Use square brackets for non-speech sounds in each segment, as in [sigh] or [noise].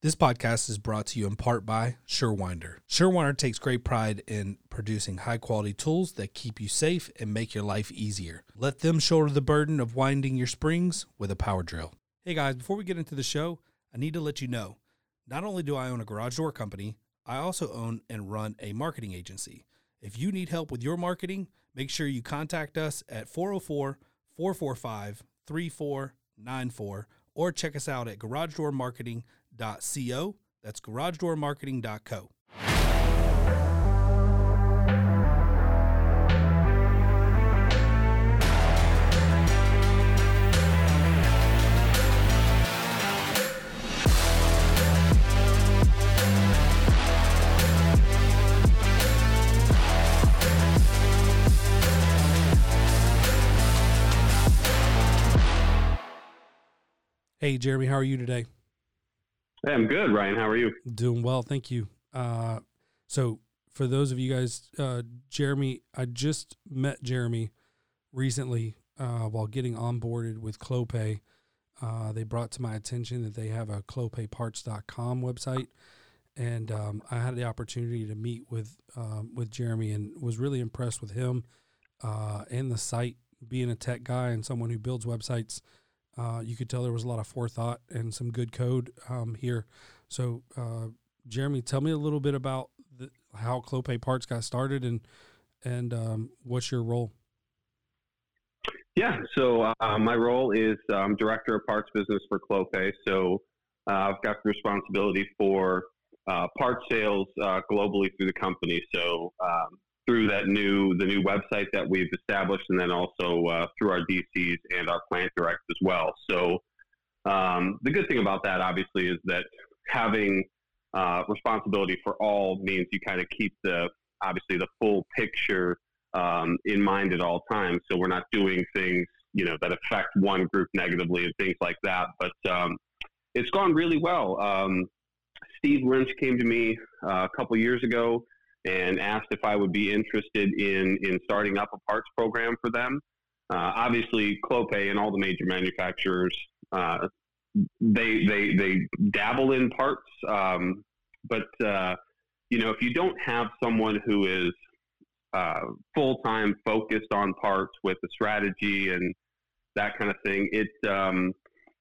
This podcast is brought to you in part by Surewinder. Surewinder takes great pride in producing high quality tools that keep you safe and make your life easier. Let them shoulder the burden of winding your springs with a power drill. Hey guys, before we get into the show, I need to let you know not only do I own a garage door company, I also own and run a marketing agency. If you need help with your marketing, make sure you contact us at 404 445 3494 or check us out at garagedoormarketing.com garagedoormarketing.co. That's garagedoormarketing.co. Hey, Jeremy, how are you today? Hey, I'm good, Ryan. How are you? Doing well, thank you. Uh, so, for those of you guys, uh, Jeremy, I just met Jeremy recently uh, while getting onboarded with Clopay. Uh, they brought to my attention that they have a clopayparts.com website, and um, I had the opportunity to meet with um, with Jeremy and was really impressed with him uh, and the site. Being a tech guy and someone who builds websites, uh, you could tell there was a lot of forethought and some good code um, here. So, uh, Jeremy, tell me a little bit about the, how Clopay Parts got started and and um, what's your role. Yeah, so uh, my role is um, director of parts business for Clopay. So uh, I've got responsibility for uh, part sales uh, globally through the company. So um, through that new the new website that we've established, and then also uh, through our DCs and our plant direct as well. So um, the good thing about that, obviously, is that having uh, responsibility for all means you kind of keep the obviously the full picture um, in mind at all times. So we're not doing things you know that affect one group negatively and things like that. But um, it's gone really well. Um, Steve Lynch came to me uh, a couple years ago and asked if I would be interested in in starting up a parts program for them. Uh, obviously, Clopay and all the major manufacturers uh, they they they dabble in parts, um, but uh, you know if you don't have someone who is uh, full time focused on parts with a strategy and that kind of thing, it um,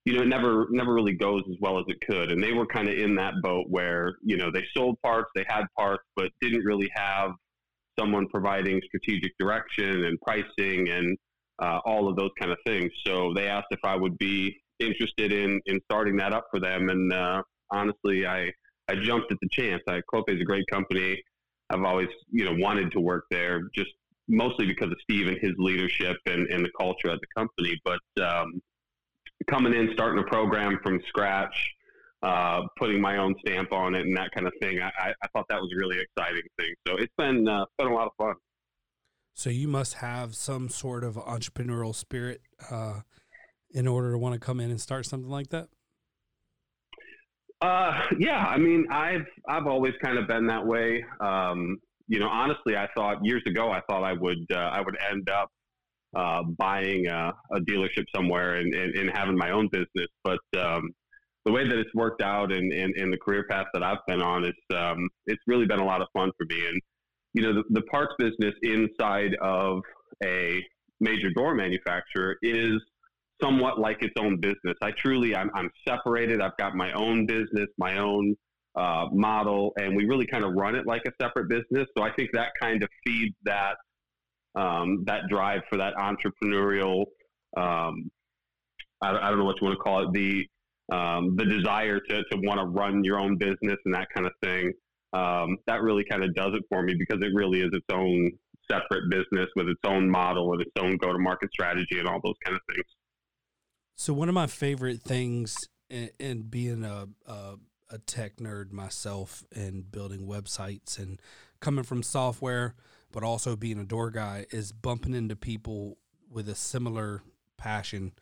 you know, it never never really goes as well as it could. And they were kind of in that boat where you know they sold parts, they had parts, but didn't really have someone providing strategic direction and pricing and uh, all of those kind of things. So they asked if I would be interested in in starting that up for them. And uh, honestly, I I jumped at the chance. I Clopay is a great company. I've always you know wanted to work there, just mostly because of Steve and his leadership and, and the culture at the company. But um, coming in, starting a program from scratch, uh, putting my own stamp on it, and that kind of thing. I, I thought that was a really exciting thing. So it's been uh, been a lot of fun. So you must have some sort of entrepreneurial spirit uh, in order to want to come in and start something like that. Uh, yeah, I mean, I've I've always kind of been that way. Um, you know, honestly, I thought years ago I thought I would uh, I would end up uh, buying a, a, dealership somewhere and, and, and, having my own business. But um, the way that it's worked out and, and, and, the career path that I've been on, is um, it's really been a lot of fun for me. And, you know, the, the parts business inside of a major door manufacturer is somewhat like its own business. I truly, I'm, I'm separated. I've got my own business, my own uh, model, and we really kind of run it like a separate business. So I think that kind of feeds that um, that drive for that entrepreneurial. Um, I, I, don't know what you want to call it. The um, the desire to, to want to run your own business and that kind of thing. Um, that really kind of does it for me because it really is its own separate business with its own model with its own go to market strategy and all those kind of things. So one of my favorite things in, in being a, a, a tech nerd myself and building websites and coming from software but also being a door guy is bumping into people with a similar passion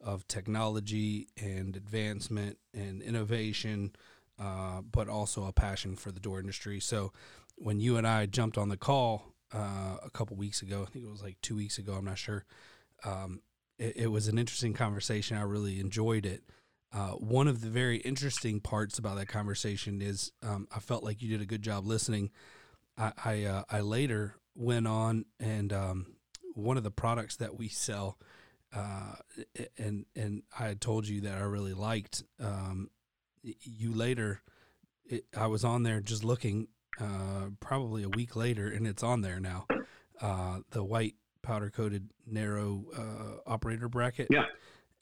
of technology and advancement and innovation, uh, but also a passion for the door industry. So when you and I jumped on the call uh, a couple weeks ago, I think it was like two weeks ago, I'm not sure. Um, it, it, was an interesting conversation. I really enjoyed it. uh, one of the very interesting parts about that conversation is um, I felt like you did a good job listening. I I, uh, I later went on and um, one of the products that we sell, uh, and and I had told you that I really liked. Um, you later, it, I was on there just looking, uh, probably a week later, and it's on there now. Uh, the white powder coated narrow uh, operator bracket. Yeah.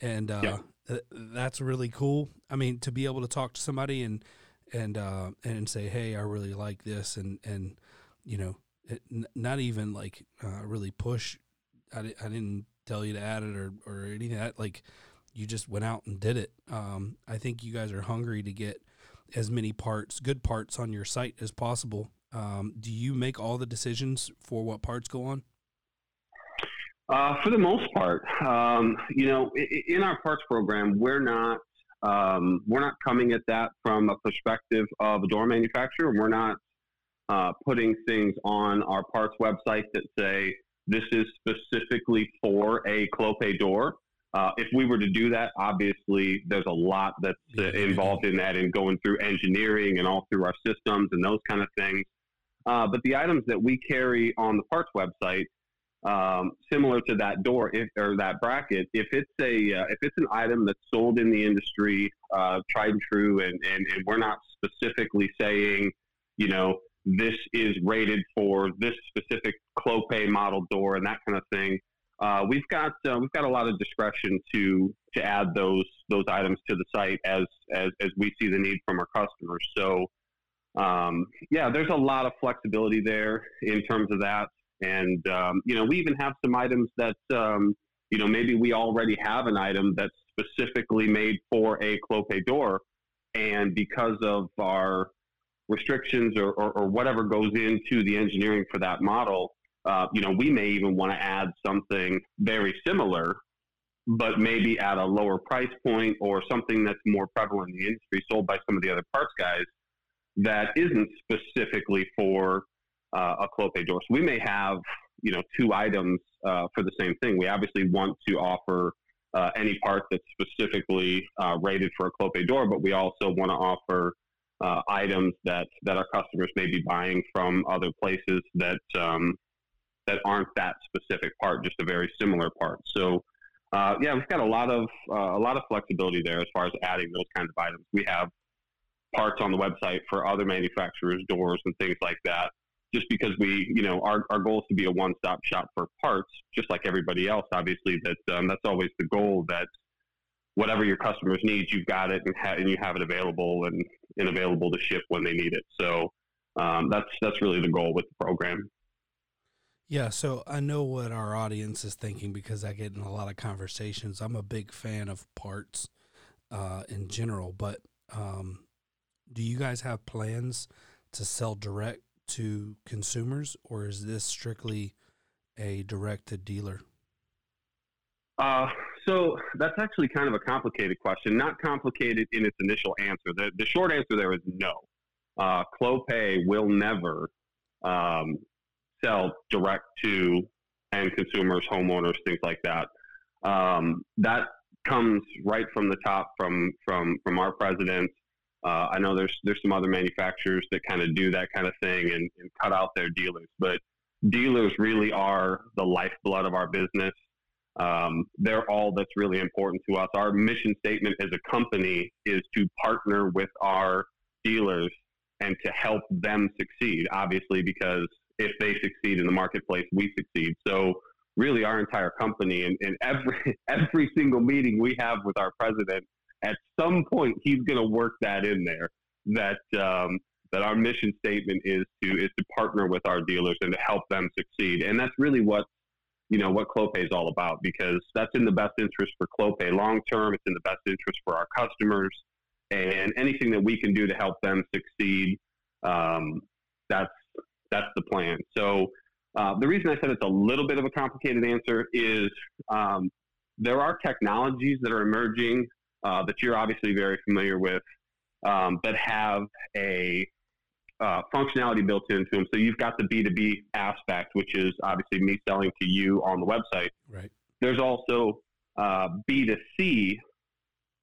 And uh, Yeah. th- that's really cool. I mean, to be able to talk to somebody and and uh, and say, "Hey, I really like this," and and you know, it, n- not even like uh, really push. I, di- I didn't tell you to add it or or anything. That like you just went out and did it. Um, I think you guys are hungry to get as many parts, good parts, on your site as possible. Um, do you make all the decisions for what parts go on? Uh, for the most part, um, you know, in our parts program, we're not um, we're not coming at that from a perspective of a door manufacturer. We're not uh, putting things on our parts website that say this is specifically for a Clopay door. Uh, if we were to do that, obviously there's a lot that's uh, involved in that and going through engineering and all through our systems and those kind of things. Uh, but the items that we carry on the parts website um, similar to that door if, or that bracket, if it's a uh, if it's an item that's sold in the industry, uh, tried and true, and, and, and we're not specifically saying, you know, this is rated for this specific Clopay model door and that kind of thing. Uh, we've got uh, we've got a lot of discretion to to add those those items to the site as as, as we see the need from our customers. So um, yeah, there's a lot of flexibility there in terms of that. And, um, you know, we even have some items that, um, you know, maybe we already have an item that's specifically made for a Clopay door. And because of our restrictions or, or, or whatever goes into the engineering for that model, uh, you know, we may even want to add something very similar, but maybe at a lower price point or something that's more prevalent in the industry, sold by some of the other parts guys that isn't specifically for uh, a Clopay door. So we may have, you know, two items uh, for the same thing. We obviously want to offer uh, any part that's specifically uh, rated for a Clopay door, but we also want to offer uh, items that, that our customers may be buying from other places that um, that aren't that specific part, just a very similar part. So. Uh, yeah, we've got a lot of a lot of flexibility there as far as adding those kinds of items. We have parts on the website for other manufacturers' doors and things like that. Just because we, you know, our, our goal is to be a one stop shop for parts, just like everybody else. Obviously, that um, that's always the goal. That whatever your customers need, you've got it and, ha- and you have it available and, and available to ship when they need it. So um, that's that's really the goal with the program. Yeah, so I know what our audience is thinking because I get in a lot of conversations. I'm a big fan of parts uh, in general, but um, do you guys have plans to sell direct to consumers, or is this strictly a direct to dealer? Uh, so that's actually kind of a complicated question. Not complicated in its initial answer. The, the short answer there is no. Uh, Clopay will never um, sell direct to end consumers, homeowners, things like that. Um, that comes right from the top from from from our president. Uh, I know there's there's some other manufacturers that kind of do that kind of thing and, and cut out their dealers, but dealers really are the lifeblood of our business. Um, they're all that's really important to us. Our mission statement as a company is to partner with our dealers and to help them succeed. Obviously, because if they succeed in the marketplace, we succeed. So really, our entire company and, and every [laughs] every single meeting we have with our president, at some point, he's going to work that in there. That um, that our mission statement is to is to partner with our dealers and to help them succeed. And that's really what you know what Clopay is all about because that's in the best interest for Clopay long term. It's in the best interest for our customers, and anything that we can do to help them succeed, um, that's that's the plan. So uh, the reason I said it's a little bit of a complicated answer is um, there are technologies that are emerging uh, that you're obviously very familiar with um, that have a uh, functionality built into them. So you've got the B2B aspect, which is obviously me selling to you on the website. Right. There's also uh, B2C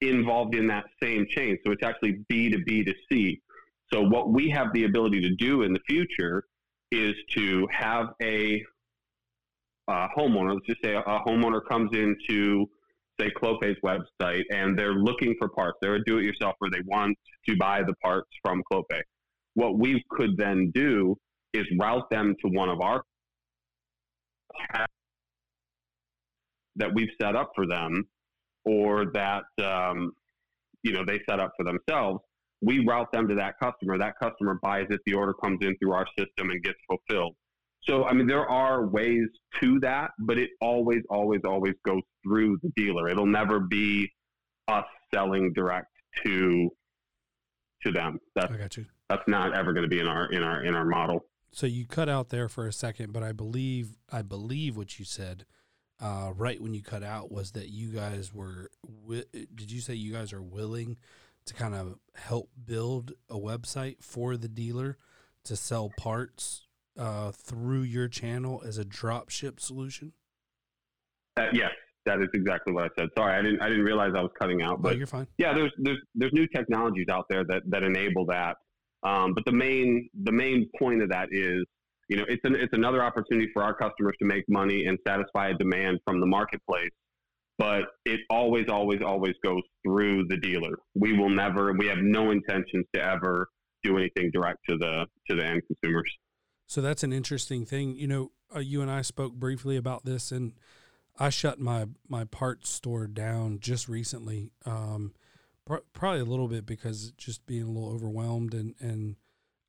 involved in that same chain. So it's actually B2B2C. So what we have the ability to do in the future is to have a uh, homeowner, let's just say a, a homeowner comes into say Clopay's website and they're looking for parts. They're a do-it-yourselfer. They want to buy the parts from Clopay. What we could then do is route them to one of our that we've set up for them, or that um, you know they set up for themselves. We route them to that customer. That customer buys it. The order comes in through our system and gets fulfilled. So, I mean, there are ways to that, but it always, always, always goes through the dealer. It'll never be us selling direct to to them. That's, I got you. That's not ever going to be in our in our in our model. So you cut out there for a second, but I believe I believe what you said uh, right when you cut out was that you guys were. Wi- did you say you guys are willing to kind of help build a website for the dealer to sell parts uh, through your channel as a drop ship solution? Uh, yes, that is exactly what I said. Sorry, I didn't I didn't realize I was cutting out. But But you're fine. yeah, there's there's there's new technologies out there that that enable that. Um, but the main the main point of that is, you know, it's an it's another opportunity for our customers to make money and satisfy a demand from the marketplace. But it always, always, always goes through the dealer. We will never. We have no intentions to ever do anything direct to the to the end consumers. So that's an interesting thing. You know, uh, you and I spoke briefly about this, and I shut my my parts store down just recently. Um, probably a little bit because just being a little overwhelmed and and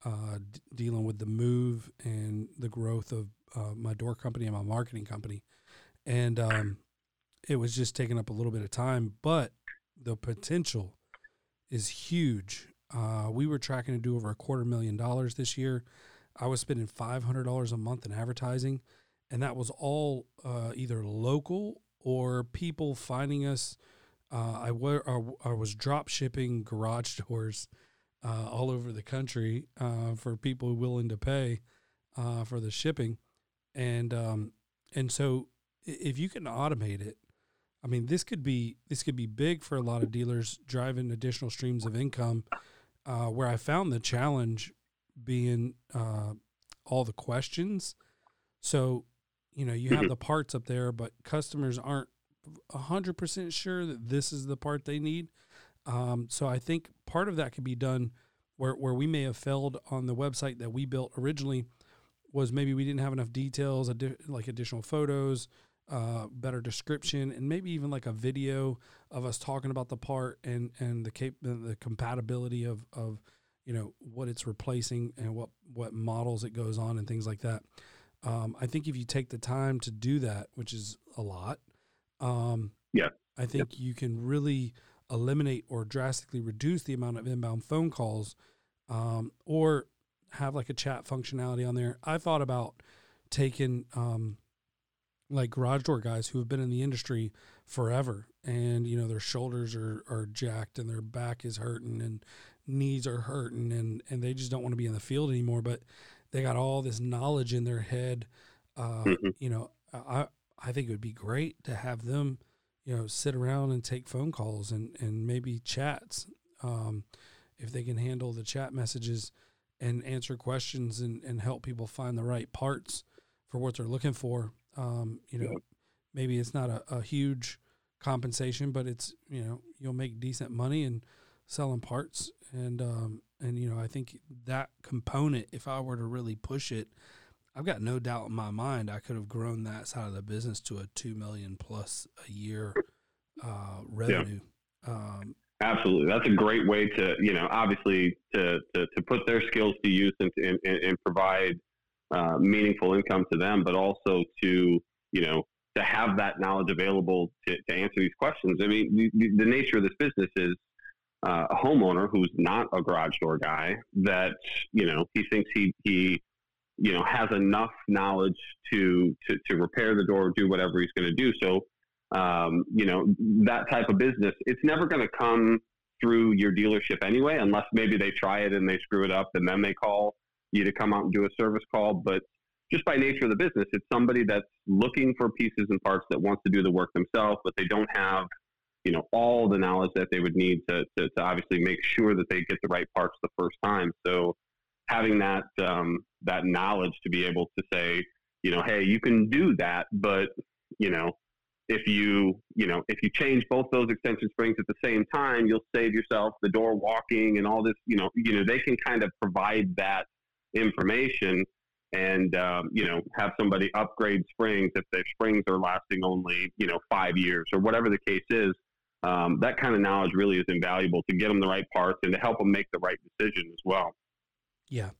uh, d- dealing with the move and the growth of uh, my door company and my marketing company, and um, it was just taking up a little bit of time. But the potential is huge. Uh, we were tracking to do over a quarter million dollars this year. I was spending five hundred dollars a month in advertising, and that was all uh, either local or people finding us. Uh, I, wa- I, I was drop shipping garage [laughs] doors uh, all over the country uh, for people willing to pay uh, for the shipping, and um, and so if you can automate it, I mean this could be this could be big for a lot of dealers driving additional streams of income. Uh, where I found the challenge being uh, all the questions. So, you know, you have the parts up there, but customers aren't hundred percent sure that this is the part they need. Um, so I think part of that could be done where where we may have failed on the website that we built originally was maybe we didn't have enough details, addi- like additional photos, uh, better description, and maybe even like a video of us talking about the part and and the cap- the compatibility of of you know what it's replacing and what what models it goes on and things like that. Um, I think if you take the time to do that, which is a lot, um, Yeah. I think you can really eliminate or drastically reduce the amount of inbound phone calls, um, or have like a chat functionality on there. I thought about taking um, like garage door guys who have been in the industry forever, and you know their shoulders are are jacked and their back is hurting and knees are hurting and and they just don't want to be in the field anymore, but they got all this knowledge in their head. Uh, Mhm. You know, I I think it would be great to have them, you know, sit around and take phone calls and and maybe chats. Um, if they can handle the chat messages and answer questions and, and help people find the right parts for what they're looking for. Um, you know, maybe it's not a, a huge compensation, but it's, you know, you'll make decent money and selling parts. And, um, and, you know, I think that component, if I were to really push it, I've got no doubt in my mind I could have grown that side of the business to a two million plus a year uh, revenue. Um, Absolutely, that's a great way to you know obviously to to, to put their skills to use and and, and provide uh, meaningful income to them, but also to you know to have that knowledge available to, to answer these questions. I mean, the, the- the nature of this business is uh, a homeowner who's not a garage door guy that you know he thinks he he you know has enough knowledge to to, to repair the door, do whatever he's going to do. So um, you know, that type of business, it's never going to come through your dealership anyway, unless maybe they try it and they screw it up and then they call you to come out and do a service call. But just by nature of the business, it's somebody that's looking for pieces and parts that wants to do the work themselves, but they don't have you know all the knowledge that they would need to, to, to obviously make sure that they get the right parts the first time. So having that um, that knowledge to be able to say, you know, hey, you can do that, but you know, if you you know if you change both those extension springs at the same time, you'll save yourself the door walking and all this. You know, you know they can kind of provide that information and um, you know have somebody upgrade springs if their springs are lasting only you know five years or whatever the case is. Um, that kind of knowledge really is invaluable to get them the right parts and to help them make the right decision as well. Yeah.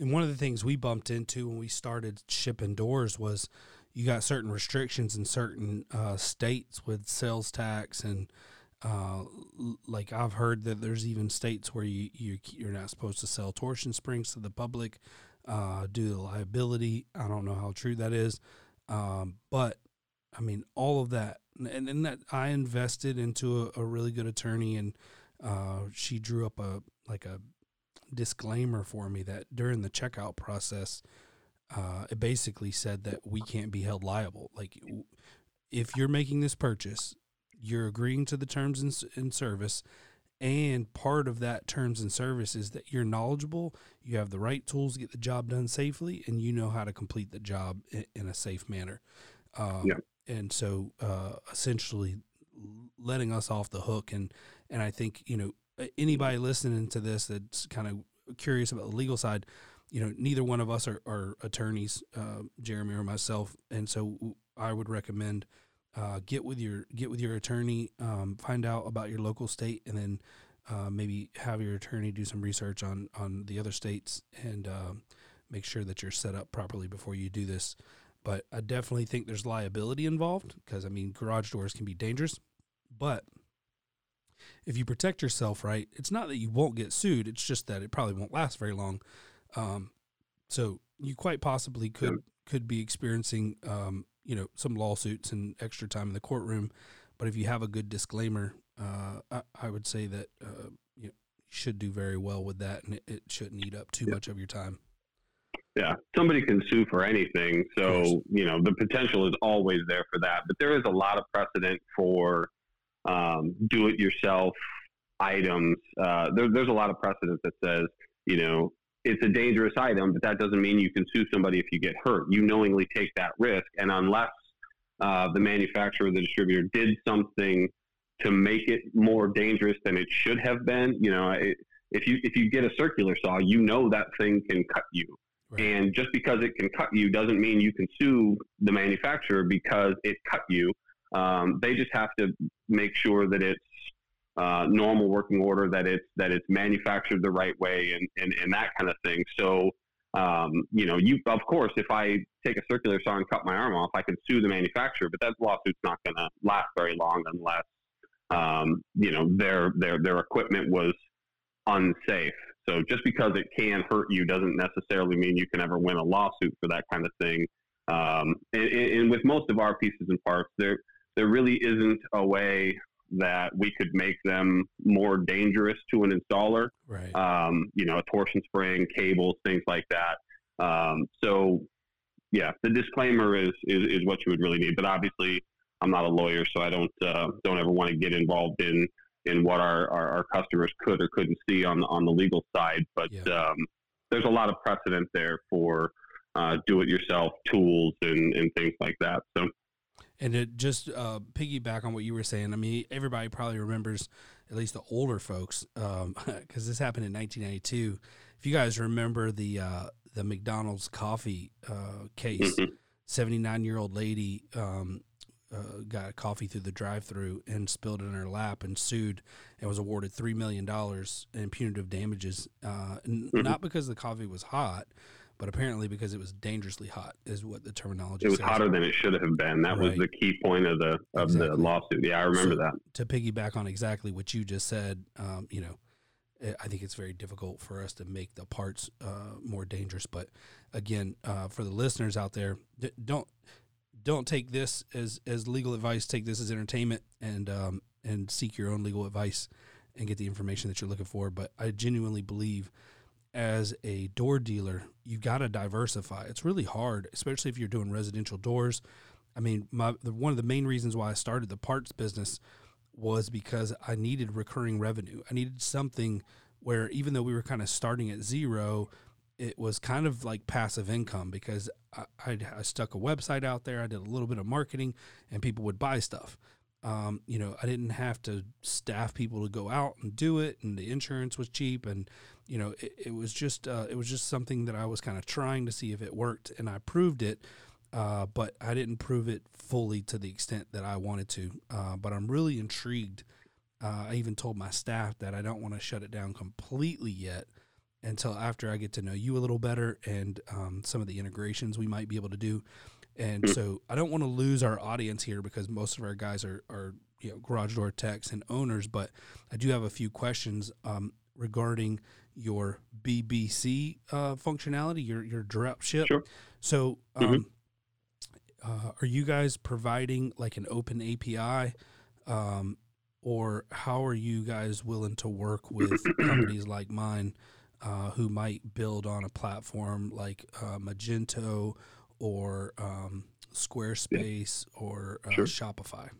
And one of the things we bumped into when we started shipping doors was you got certain restrictions in certain uh, states with sales tax and uh, like I've heard that there's even states where you, you you're not supposed to sell torsion springs to the public uh, due to liability. I don't know how true that is, um, but I mean all of that, and, and that I invested into a, a really good attorney, and uh, she drew up a like a disclaimer for me that during the checkout process, uh, it basically said that we can't be held liable. Like, if you're making this purchase, you're agreeing to the terms and, and service, and part of that terms and service is that you're knowledgeable, you have the right tools to get the job done safely, and you know how to complete the job in, in a safe manner. Um, yeah. And so, uh, essentially, letting us off the hook, and and I think you know anybody listening to this that's kind of curious about the legal side, you know, neither one of us are, are attorneys, uh, Jeremy or myself, and so I would recommend uh, get with your get with your attorney, um, find out about your local state, and then uh, maybe have your attorney do some research on on the other states and um, make sure that you're set up properly before you do this. But I definitely think there's liability involved because I mean garage doors can be dangerous, but if you protect yourself right, it's not that you won't get sued. It's just that it probably won't last very long. Um, so you quite possibly could yeah. could be experiencing um, you know some lawsuits and extra time in the courtroom. But if you have a good disclaimer, uh, I, I, would say that uh, you, know, should do very well with that, and it, it shouldn't eat up too yeah. much of your time. Yeah, somebody can sue for anything, so you know the potential is always there for that. But there is a lot of precedent for um, do-it-yourself items. Uh, there, there's a lot of precedent that says, you know, it's a dangerous item, but that doesn't mean you can sue somebody if you get hurt. You knowingly take that risk, and unless uh, the manufacturer or the distributor did something to make it more dangerous than it should have been, you know, it, if you if you get a circular saw, you know that thing can cut you. Right. And just because it can cut you doesn't mean you can sue the manufacturer because it cut you. Um, they just have to make sure that it's uh, normal working order, that it's that it's manufactured the right way, and and, and that kind of thing. So, um, you know, you of course, if I take a circular saw and cut my arm off, I can sue the manufacturer, but that lawsuit's not going to last very long unless um, you know their their their equipment was unsafe. So just because it can hurt you doesn't necessarily mean you can ever win a lawsuit for that kind of thing. Um, and, and, with most of our pieces and parts, there there really isn't a way that we could make them more dangerous to an installer. Right. Um, you know, a torsion spring, cables, things like that. Um, so, yeah, the disclaimer is, is, is what you would really need. But obviously, I'm not a lawyer, so I don't uh, don't ever want to get involved in in what our, our, our, customers could or couldn't see on on the legal side. But yeah. um, there's a lot of precedent there for uh, do-it-yourself tools and, and things like that. So and to just uh, piggyback on what you were saying, I mean, everybody probably remembers, at least the older folks, because um, [laughs] this happened in 1992. If you guys remember the uh, the McDonald's coffee uh, case, 79 mm-hmm. year old lady um, uh, got coffee through the drive through and spilled it in her lap and sued and was awarded $3 million in punitive damages. Uh, mm-hmm. Not because the coffee was hot, but apparently because it was dangerously hot is what the terminology. It was hotter than it should have been. That right. was the key point of the of exactly. the lawsuit. Yeah, I remember so, that. To piggyback on exactly what you just said, um, you know, eh, I think it's very difficult for us to make the parts uh, more dangerous. But again, uh, for the listeners out there, don't don't take this as as legal advice. Take this as entertainment and um, and seek your own legal advice and get the information that you're looking for. But I genuinely believe as a door dealer, you got to diversify. It's really hard, especially if you're doing residential doors. I mean, my the, one of the main reasons why I started the parts business was because I needed recurring revenue. I needed something where even though we were kind of starting at zero, it was kind of like passive income because I, I, I stuck a website out there. I did a little bit of marketing, and people would buy stuff. Um, you know, I didn't have to staff people to go out and do it, and the insurance was cheap, and you know, it, it was just uh, it was just something that I was kind of trying to see if it worked, and I proved it. Uh, but I didn't prove it fully to the extent that I wanted to. Uh, but I'm really intrigued. Uh, I even told my staff that I don't want to shut it down completely yet until after I get to know you a little better and um, some of the integrations we might be able to do. And mm-hmm. so I don't want to lose our audience here because most of our guys are, are you know garage door techs and owners, but I do have a few questions um, regarding your BBC uh, functionality, your your drop ship. Sure. So, um, mm-hmm. uh, are you guys providing like an open API, um, or how are you guys willing to work with [clears throat] companies like mine uh, who might build on a platform like uh, Magento or um, Squarespace yeah. or uh, sure. Shopify?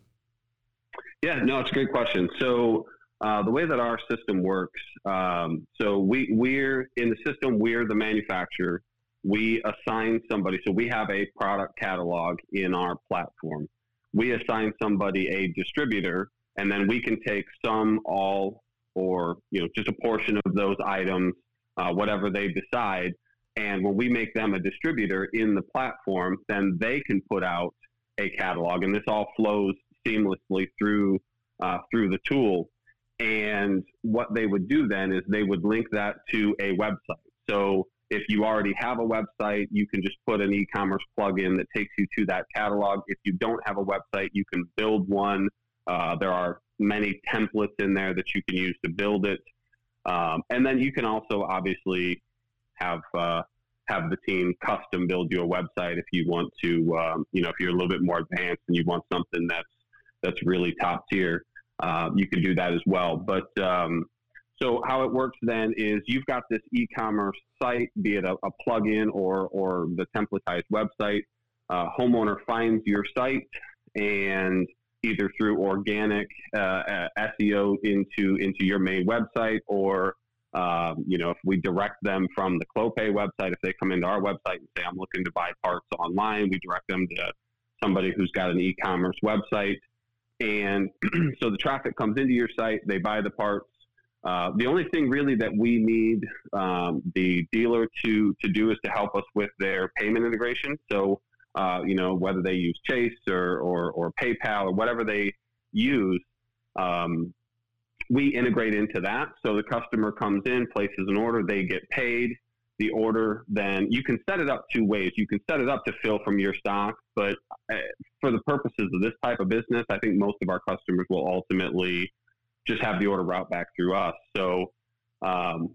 Yeah, no, it's a great question. So uh, the way that our system works, um, so we we're in the system, we're the manufacturer. We assign somebody. So we have a product catalog in our platform. We assign somebody a distributor, and then we can take some, all, or you know just a portion of those items uh, whatever they decide. And when we make them a distributor in the platform, then they can put out a catalog, and this all flows seamlessly through uh, through the tool. And what they would do then is they would link that to a website. So if you already have a website, you can just put an e-commerce plugin that takes you to that catalog. If you don't have a website, you can build one. Uh, there are many templates in there that you can use to build it. Um, and then you can also obviously have uh, have the team custom build you a website if you want to. Um, you know, if you're a little bit more advanced and you want something that's that's really top tier, uh, you can do that as well. But um, so how it works then is you've got this e-commerce site, be it a, a plugin or or the templatized website. Uh, homeowner finds your site and either through organic uh, uh SEO into into your main website, or um, you know if we direct them from the Clopay website, if they come into our website and say I'm looking to buy parts online, we direct them to somebody who's got an e-commerce website, and [clears throat] so the traffic comes into your site, they buy the parts. Uh, the only thing really that we need um, the dealer to to do is to help us with their payment integration. So uh, you know, whether they use Chase or, or, or PayPal or whatever they use, um, we integrate into that. So the customer comes in, places an order, they get paid. The order, then you can set it up two ways. You can set it up to fill from your stock, but uh, for the purposes of this type of business, I think most of our customers will ultimately just have the order route back through us. So um,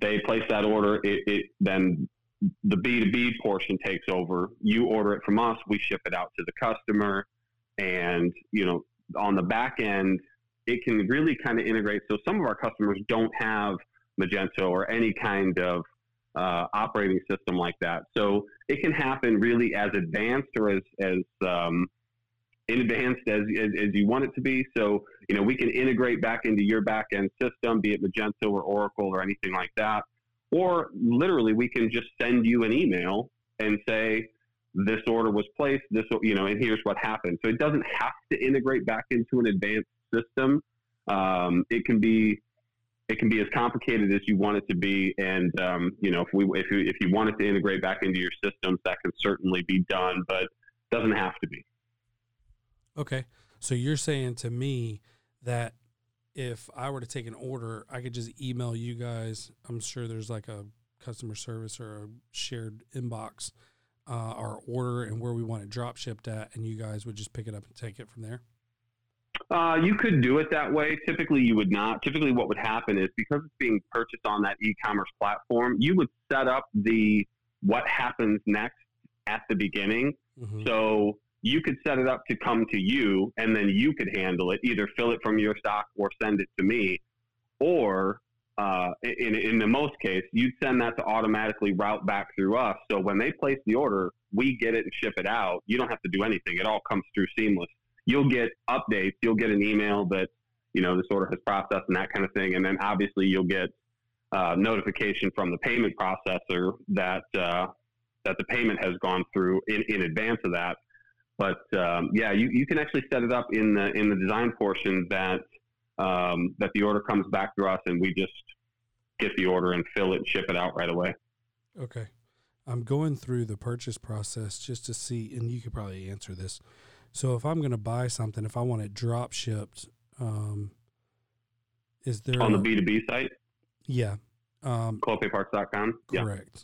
they place that order. It, it, then the B2B portion takes over. You order it from us, we ship it out to the customer. And, you know, on the back end, it can really kind of integrate. So some of our customers don't have Magento or any kind of uh, operating system like that. So it can happen really as advanced or as, as um, advanced as, as, as, you want it to be. So, you know, we can integrate back into your back end system, be it Magento or Oracle or anything like that. Or literally, we can just send you an email and say, this order was placed, this, you know, and here's what happened. So it doesn't have to integrate back into an advanced system. Um, it can be, it can be as complicated as you want it to be. And, um, you know, if we, if you, if you want it to integrate back into your systems, that can certainly be done, but doesn't have to be. Okay. So you're saying to me that if I were to take an order, I could just email you guys. I'm sure there's like a customer service or a shared inbox, uh, our order and where we want it drop shipped at, and you guys would just pick it up and take it from there. Uh, you could do it that way. Typically, you would not. Typically, what would happen is because it's being purchased on that e-commerce platform, you would set up the what happens next at the beginning. Mm-hmm. So you could set it up to come to you and then you could handle it, either fill it from your stock or send it to me. Or uh, in, in the most case, you'd send that to automatically route back through us. So when they place the order, we get it and ship it out. You don't have to do anything. It all comes through seamless. You'll get updates. You'll get an email that you know this order has processed and that kind of thing, and then obviously you'll get uh, notification from the payment processor that uh, that the payment has gone through in, in advance of that. But um, yeah, you, you can actually set it up in the in the design portion that um, that the order comes back to us and we just get the order and fill it and ship it out right away. Okay. I'm going through the purchase process just to see, and you could probably answer this. So if I'm going to buy something, if I want it drop shipped, um, is there on a, the B two B site? Yeah. Um, ClopayParts.com. correct. Yeah.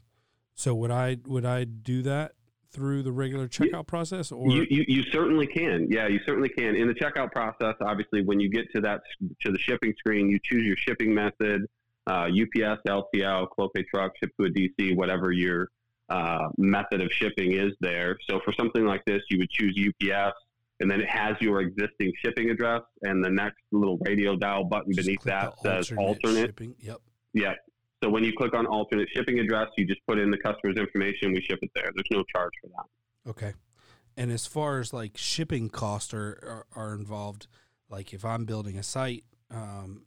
So would I would I do that through the regular checkout you, process, or you, you, you certainly can? Yeah, you certainly can. In the checkout process, obviously, when you get to that to the shipping screen, you choose your shipping method. Uh, UPS, LTL, Clopay truck, ship to a DC, whatever your uh, method of shipping is there. So for something like this, you would choose UPS, and then it has your existing shipping address, and the next little radio dial button Just beneath that says alternate. shipping? Yep. Yeah. So when you click on alternate shipping address, you just put in the customer's information. We ship it there. There's no charge for that. Okay. And as far as like shipping costs are, are, are involved, like if I'm building a site, um,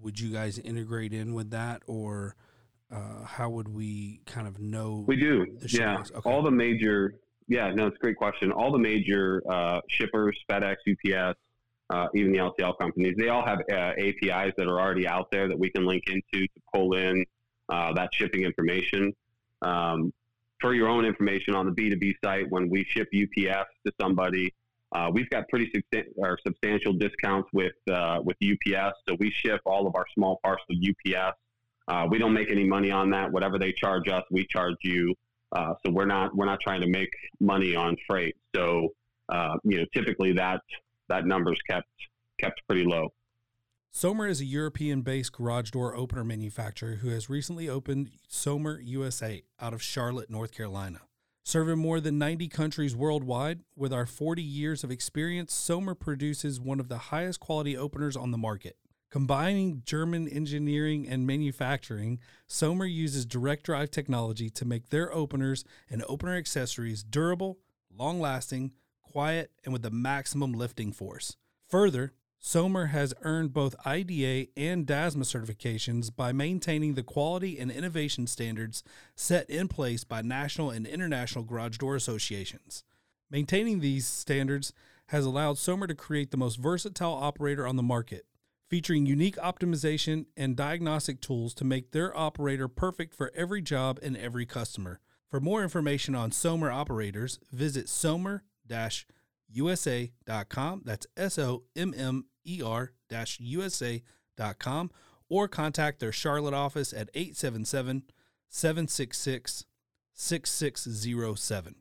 would you guys integrate in with that or uh, how would we kind of know? We do. Yeah. Okay. All the major, yeah, no, it's a great question. All the major uh, shippers, FedEx, UPS, uh, even the LTL companies, they all have uh, APIs that are already out there that we can link into to pull in uh, that shipping information. Um, for your own information on the B2B site, when we ship UPS to somebody, uh, we've got pretty substantial discounts with uh, with UPS. So we ship all of our small parcel UPS. Uh, we don't make any money on that. Whatever they charge us, we charge you. Uh, so we're not we're not trying to make money on freight. So uh, you know, typically that that number's kept kept pretty low. Sommer is a European based garage door opener manufacturer who has recently opened Sommer USA out of Charlotte, North Carolina. Serving more than 90 countries worldwide, with our 40 years of experience, Sommer produces one of the highest quality openers on the market. Combining German engineering and manufacturing, Sommer uses direct drive technology to make their openers and opener accessories durable, long lasting, quiet, and with the maximum lifting force. Further, Sommer has earned both IDA and DASMA certifications by maintaining the quality and innovation standards set in place by national and international garage door associations. Maintaining these standards has allowed Sommer to create the most versatile operator on the market, featuring unique optimization and diagnostic tools to make their operator perfect for every job and every customer. For more information on Sommer operators, visit sommer usa.com. That's S O M M E R USA.com or contact their Charlotte office at 877 766 6607.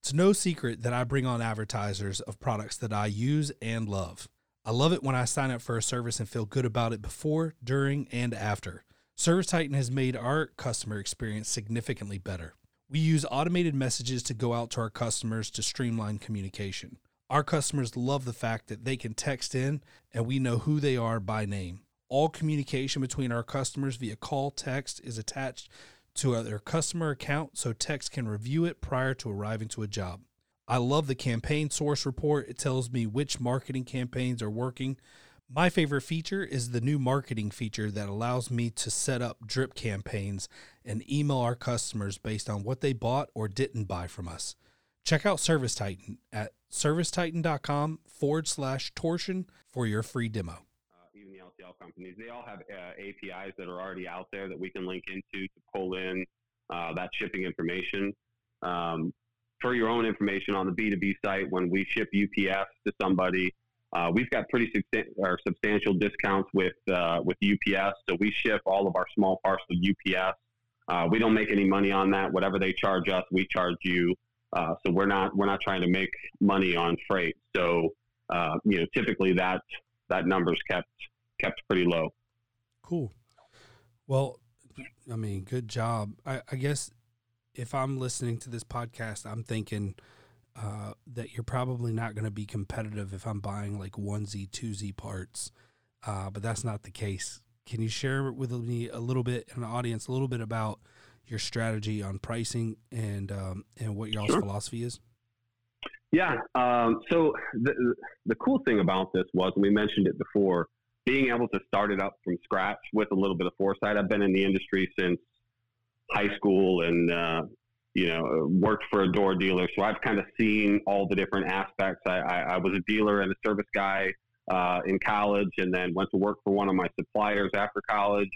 It's no secret that I bring on advertisers of products that I use and love. I love it when I sign up for a service and feel good about it before, during, and after. Service Titan has made our customer experience significantly better. We use automated messages to go out to our customers to streamline communication. Our customers love the fact that they can text in and we know who they are by name. All communication between our customers via call text is attached to their customer account so text can review it prior to arriving to a job. I love the campaign source report. It tells me which marketing campaigns are working. My favorite feature is the new marketing feature that allows me to set up drip campaigns and email our customers based on what they bought or didn't buy from us. Check out Service Titan at servicetitan.com forward slash torsion for your free demo. Uh, even the LTL companies, they all have uh, APIs that are already out there that we can link into to pull in uh, that shipping information. Um, for your own information on the B2B site, when we ship UPS to somebody, uh, we've got pretty substan- substantial discounts with uh, with UPS. So we ship all of our small parcel UPS. Uh, we don't make any money on that. Whatever they charge us, we charge you. Uh, so we're not we're not trying to make money on freight. So uh, you know, typically that that number's kept kept pretty low. Cool. Well, I mean, good job. I, I guess if I'm listening to this podcast, I'm thinking uh, that you're probably not going to be competitive if I'm buying like onesie, twosie parts, uh, but that's not the case. Can you share with me a little bit, an audience, a little bit about your strategy on pricing and um, and what your Sure. philosophy is? Yeah. Um, so the the cool thing about this was, and we mentioned it before, being able to start it up from scratch with a little bit of foresight. I've been in the industry since high school, and uh, you know, worked for a door dealer, so I've kind of seen all the different aspects. I, I, I was a dealer and a service guy uh, in college, and then went to work for one of my suppliers after college,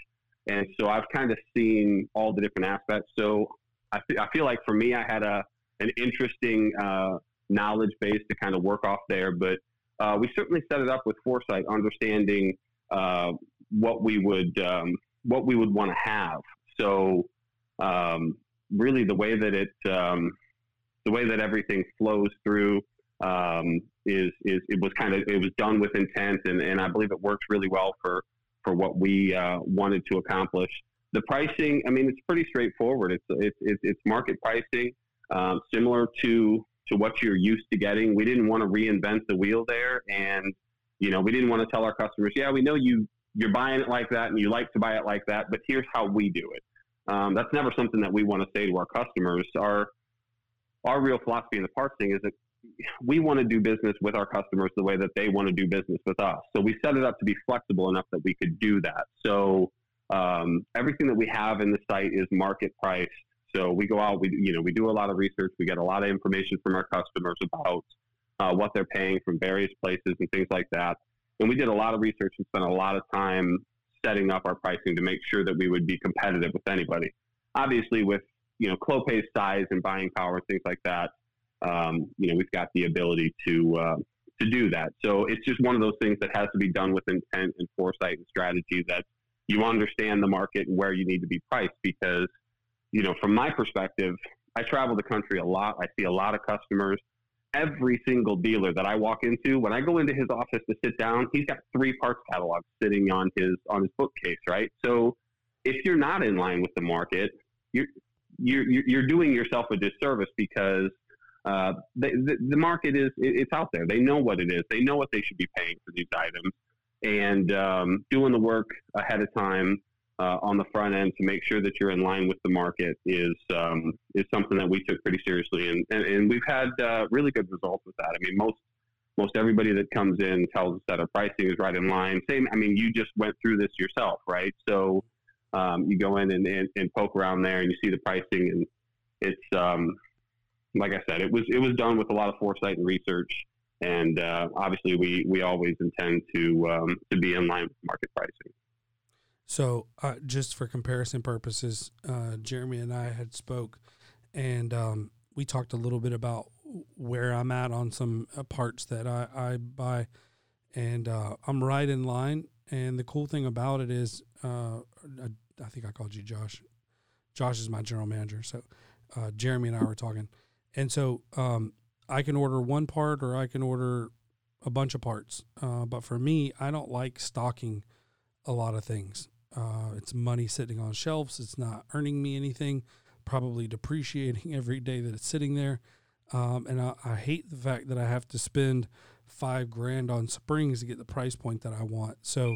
and so I've kind of seen all the different aspects. So I, I feel like for me, I had a an interesting uh, knowledge base to kind of work off there. But uh, we certainly set it up with foresight, understanding uh, what we would um, what we would want to have. So um, really, the way that it um, the way that everything flows through um, is is it was kind of it was done with intent, and, and I believe it works really well for for what we uh, wanted to accomplish. The pricing, I mean, it's pretty straightforward. It's it's it's, market pricing, um, similar to to what you're used to getting. We didn't want to reinvent the wheel there, and you know, we didn't want to tell our customers, yeah, we know you you're buying it like that and you like to buy it like that, but here's how we do it. Um, that's never something that we want to say to our customers. Our our real philosophy in the parts thing is that we want to do business with our customers the way that they want to do business with us. So we set it up to be flexible enough that we could do that. So um, everything that we have in the site is market price. So we go out, we you know we do a lot of research. We get a lot of information from our customers about uh, what they're paying from various places and things like that. And we did a lot of research and spent a lot of time setting up our pricing to make sure that we would be competitive with anybody. Obviously, with you know Clopay's size and buying power, things like that, um, you know we've got the ability to uh, to do that. So it's just one of those things that has to be done with intent and foresight and strategy that you understand the market and where you need to be priced because you know, from my perspective, I travel the country a lot. I see a lot of customers. Every single dealer that I walk into, when I go into his office to sit down, he's got three parts catalogs sitting on his on his bookcase, right? So if you're not in line with the market, you're you're you're doing yourself a disservice because uh, the, the, the market is it's out there. They know what it is. They know what they should be paying for these items, and um, doing the work ahead of time uh, on the front end to make sure that you're in line with the market is um, is something that we took pretty seriously, and and, and we've had uh, really good results with that. I mean, most most everybody that comes in tells us that our pricing is right in line. Same, I mean, you just went through this yourself, right? So um, you go in and, and, and, poke around there, and you see the pricing, and it's um, like I said, it was it was done with a lot of foresight and research. And uh, obviously, we, we always intend to um, to be in line with market pricing. So, uh, just for comparison purposes, uh, Jeremy and I had spoke, and um, we talked a little bit about where I'm at on some uh, parts that I, I buy, and uh, I'm right in line. And the cool thing about it is, uh, I, I, think I called you Josh. Josh is my general manager. So, uh, Jeremy and I were talking, and so um, I can order one part or I can order a bunch of parts. but for me, I don't like stocking a lot of things. Uh, it's money sitting on shelves. It's not earning me anything, probably depreciating [laughs] every day that it's sitting there. Um, and I, I, hate the fact that I have to spend five grand on springs to get the price point that I want. So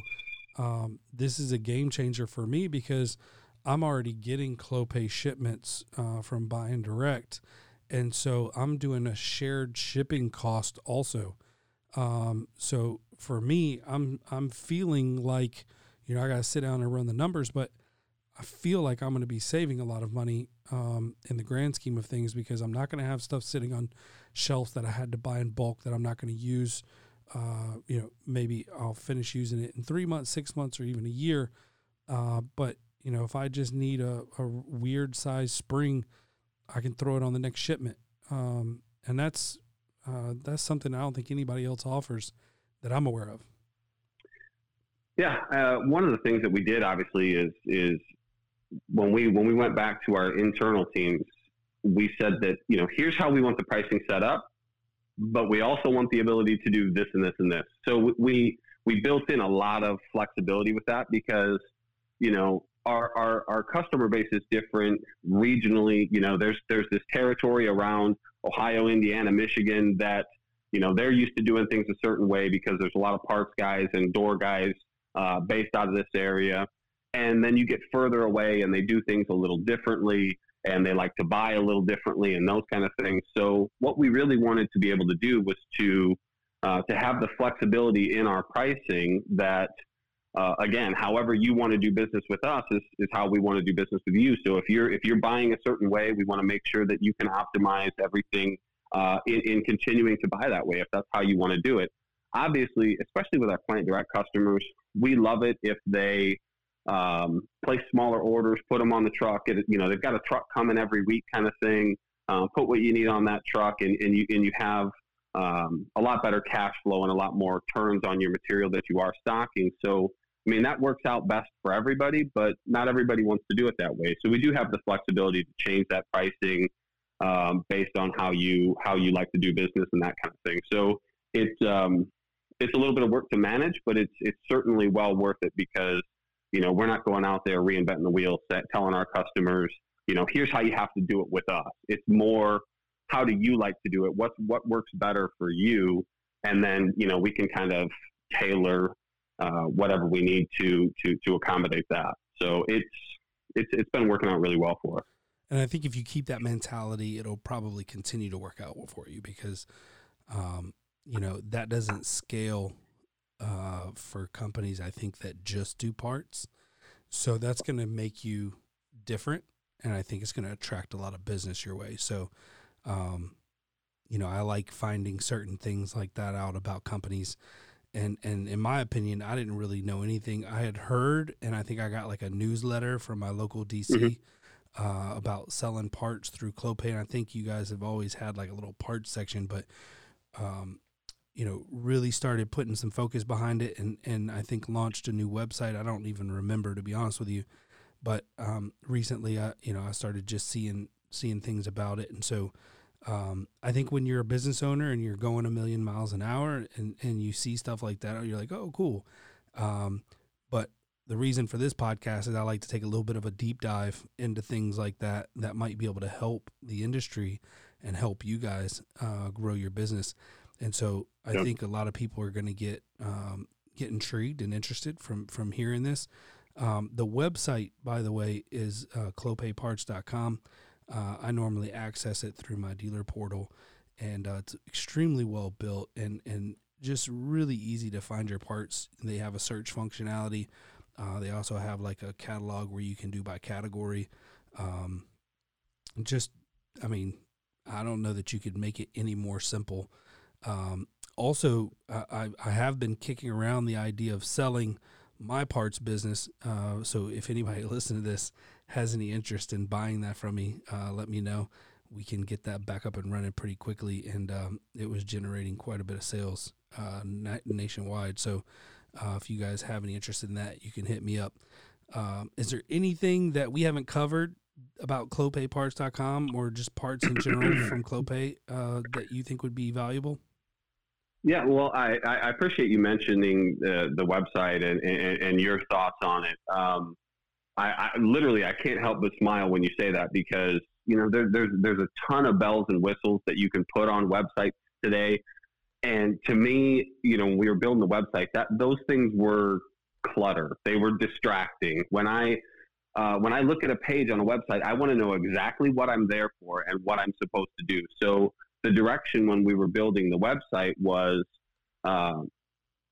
um, this is a game changer for me because I'm already getting Clopay shipments uh, from buying direct. And so I'm doing a shared shipping cost also. Um, so for me, I'm I'm feeling like you know, I got to sit down and run the numbers, but I feel like I'm going to be saving a lot of money um, in the grand scheme of things because I'm not going to have stuff sitting on shelves that I had to buy in bulk that I'm not going to use. Uh, you know, maybe I'll finish using it in three months, six months, or even a year. Uh, but you know, if I just need a, a weird size spring, I can throw it on the next shipment, um, and that's uh, that's something I don't think anybody else offers that I'm aware of. Yeah, uh, one of the things that we did obviously is is when we when we went back to our internal teams, we said that you know here's how we want the pricing set up, but we also want the ability to do this and this and this. So we we built in a lot of flexibility with that because you know our, our, our customer base is different regionally. You know, there's there's this territory around Ohio, Indiana, Michigan that you know they're used to doing things a certain way because there's a lot of parts guys and door guys uh, based out of this area. and then you get further away and they do things a little differently and they like to buy a little differently and those kind of things. So what we really wanted to be able to do was to uh, to have the flexibility in our pricing that uh, again, however you want to do business with us is, is how we want to do business with you. So if you're if you're buying a certain way, we want to make sure that you can optimize everything uh, in, in continuing to buy that way if that's how you want to do it. Obviously, especially with our client direct customers, we love it if they um, place smaller orders, put them on the truck. It, you know, they've got a truck coming every week, kind of thing. Uh, put what you need on that truck, and, and you and you have um, a lot better cash flow and a lot more turns on your material that you are stocking. So, I mean, that works out best for everybody, but not everybody wants to do it that way. So, we do have the flexibility to change that pricing um, based on how you how you like to do business and that kind of thing. So, it's um, it's a little bit of work to manage, but it's it's certainly well worth it because you know, we're not going out there reinventing the wheel, set, telling our customers, you know, here's how you have to do it with us. It's more, how do you like to do it? What what works better for you? And then, you know, we can kind of tailor uh, whatever we need to to to accommodate that. So it's it's it's been working out really well for us. And I think if you keep that mentality, it'll probably continue to work out for you because, um, you know, that doesn't scale uh, for companies I think that just do parts. So that's going to make you different, and I think it's going to attract a lot of business your way. So, um, you know, I like finding certain things like that out about companies. And, and in my opinion, I didn't really know anything. I had heard, and I think I got like a newsletter from my local DC mm-hmm. uh, about selling parts through Clopay. And I think you guys have always had like a little parts section, but um, you know, really started putting some focus behind it and, and I think launched a new website. I don't even remember to be honest with you. But um, recently I you know, I started just seeing seeing things about it. And so um, I think when you're a business owner and you're going a million miles an hour and, and you see stuff like that, you're like, oh, cool. Um, but the reason for this podcast is I like to take a little bit of a deep dive into things like that that might be able to help the industry and help you guys uh, grow your business. And so I yep. think a lot of people are going to get um, get intrigued and interested from from hearing this. Um, the website, by the way, is uh, clopayparts.com. Uh, I normally access it through my dealer portal, and uh, it's extremely well built and and just really easy to find your parts. They have a search functionality. Uh, they also have like a catalog where you can do by category. Um, just, I mean, I don't know that you could make it any more simple. Um, also, I, I have been kicking around the idea of selling my parts business. Uh, so if anybody [laughs] listening to this has any interest in buying that from me, uh, let me know. We can get that back up and running pretty quickly. And um, it was generating quite a bit of sales uh, na- nationwide. So uh, if you guys have any interest in that, you can hit me up. Um, is there anything that we haven't covered about clopayparts.com or just parts in general [clears throat] from Clopay uh, that you think would be valuable? Yeah, well, I, I appreciate you mentioning the, the website and, and, and your thoughts on it. Um, I, I, literally I can't help but smile when you say that because you know there, there's there's a ton of bells and whistles that you can put on websites today, and to me, you know, when we were building the website, that those things were clutter. They were distracting. When I uh, when I look at a page on a website, I want to know exactly what I'm there for and what I'm supposed to do. So the direction when we were building the website was uh,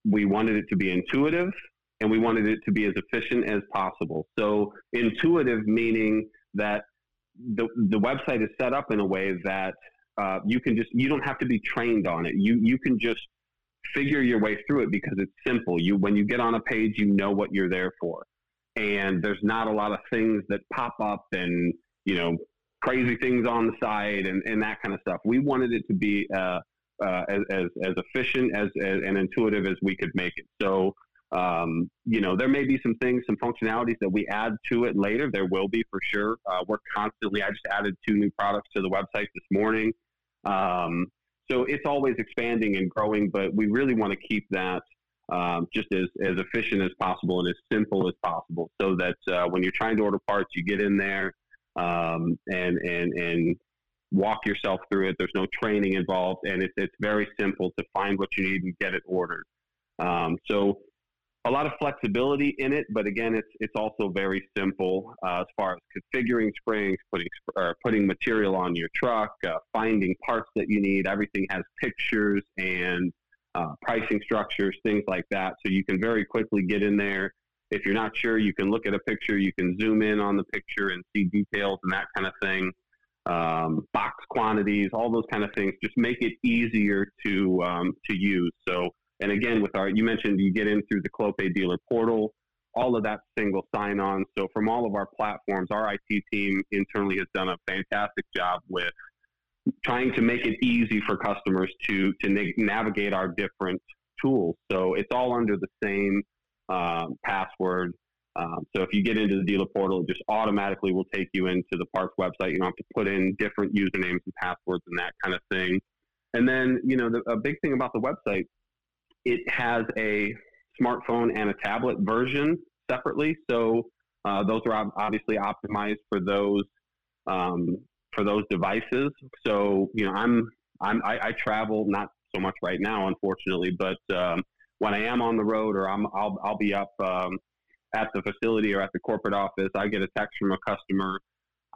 we wanted it to be intuitive and we wanted it to be as efficient as possible. So intuitive meaning that the the website is set up in a way that uh, you can just you don't have to be trained on it. You you can just figure your way through it because it's simple. You when you get on a page, you know what you're there for, and there's not a lot of things that pop up and you know crazy things on the side and, and that kind of stuff. We wanted it to be uh, uh, as, as, as efficient as, as, and intuitive as we could make it. So, um, you know, there may be some things, some functionalities that we add to it later. There will be for sure. Uh, we're constantly, I just added two new products to the website this morning. Um, so it's always expanding and growing, but we really want to keep that um, just as, as efficient as possible and as simple as possible so that uh, when you're trying to order parts, you get in there, um, and and and walk yourself through it. There's no training involved, and it's it's very simple to find what you need and get it ordered. Um, so a lot of flexibility in it, but again, it's it's also very simple uh, as far as configuring springs, putting putting material on your truck, uh, finding parts that you need. Everything has pictures and uh, pricing structures, things like that. So you can very quickly get in there. If you're not sure, you can look at a picture. You can zoom in on the picture and see details and that kind of thing. Um, box quantities, all those kind of things. Just make it easier to um, to use. So and again, with our, you mentioned you get in through the Clopay dealer portal, all of that single sign on. So from all of our platforms, our IT team internally has done a fantastic job with trying to make it easy for customers to, to na- navigate our different tools. So it's all under the same um, password. Um, so if you get into the dealer portal, it just automatically will take you into the parts website. You don't have to put in different usernames and passwords and that kind of thing. And then, you know, the, a big thing about the website it has a smartphone and a tablet version separately. So uh, those are obviously optimized for those um, for those devices. So you know, I'm I'm I, I, travel not so much right now, unfortunately, but um, when I am on the road or I'm I'll I'll be up um, at the facility or at the corporate office, I get a text from a customer.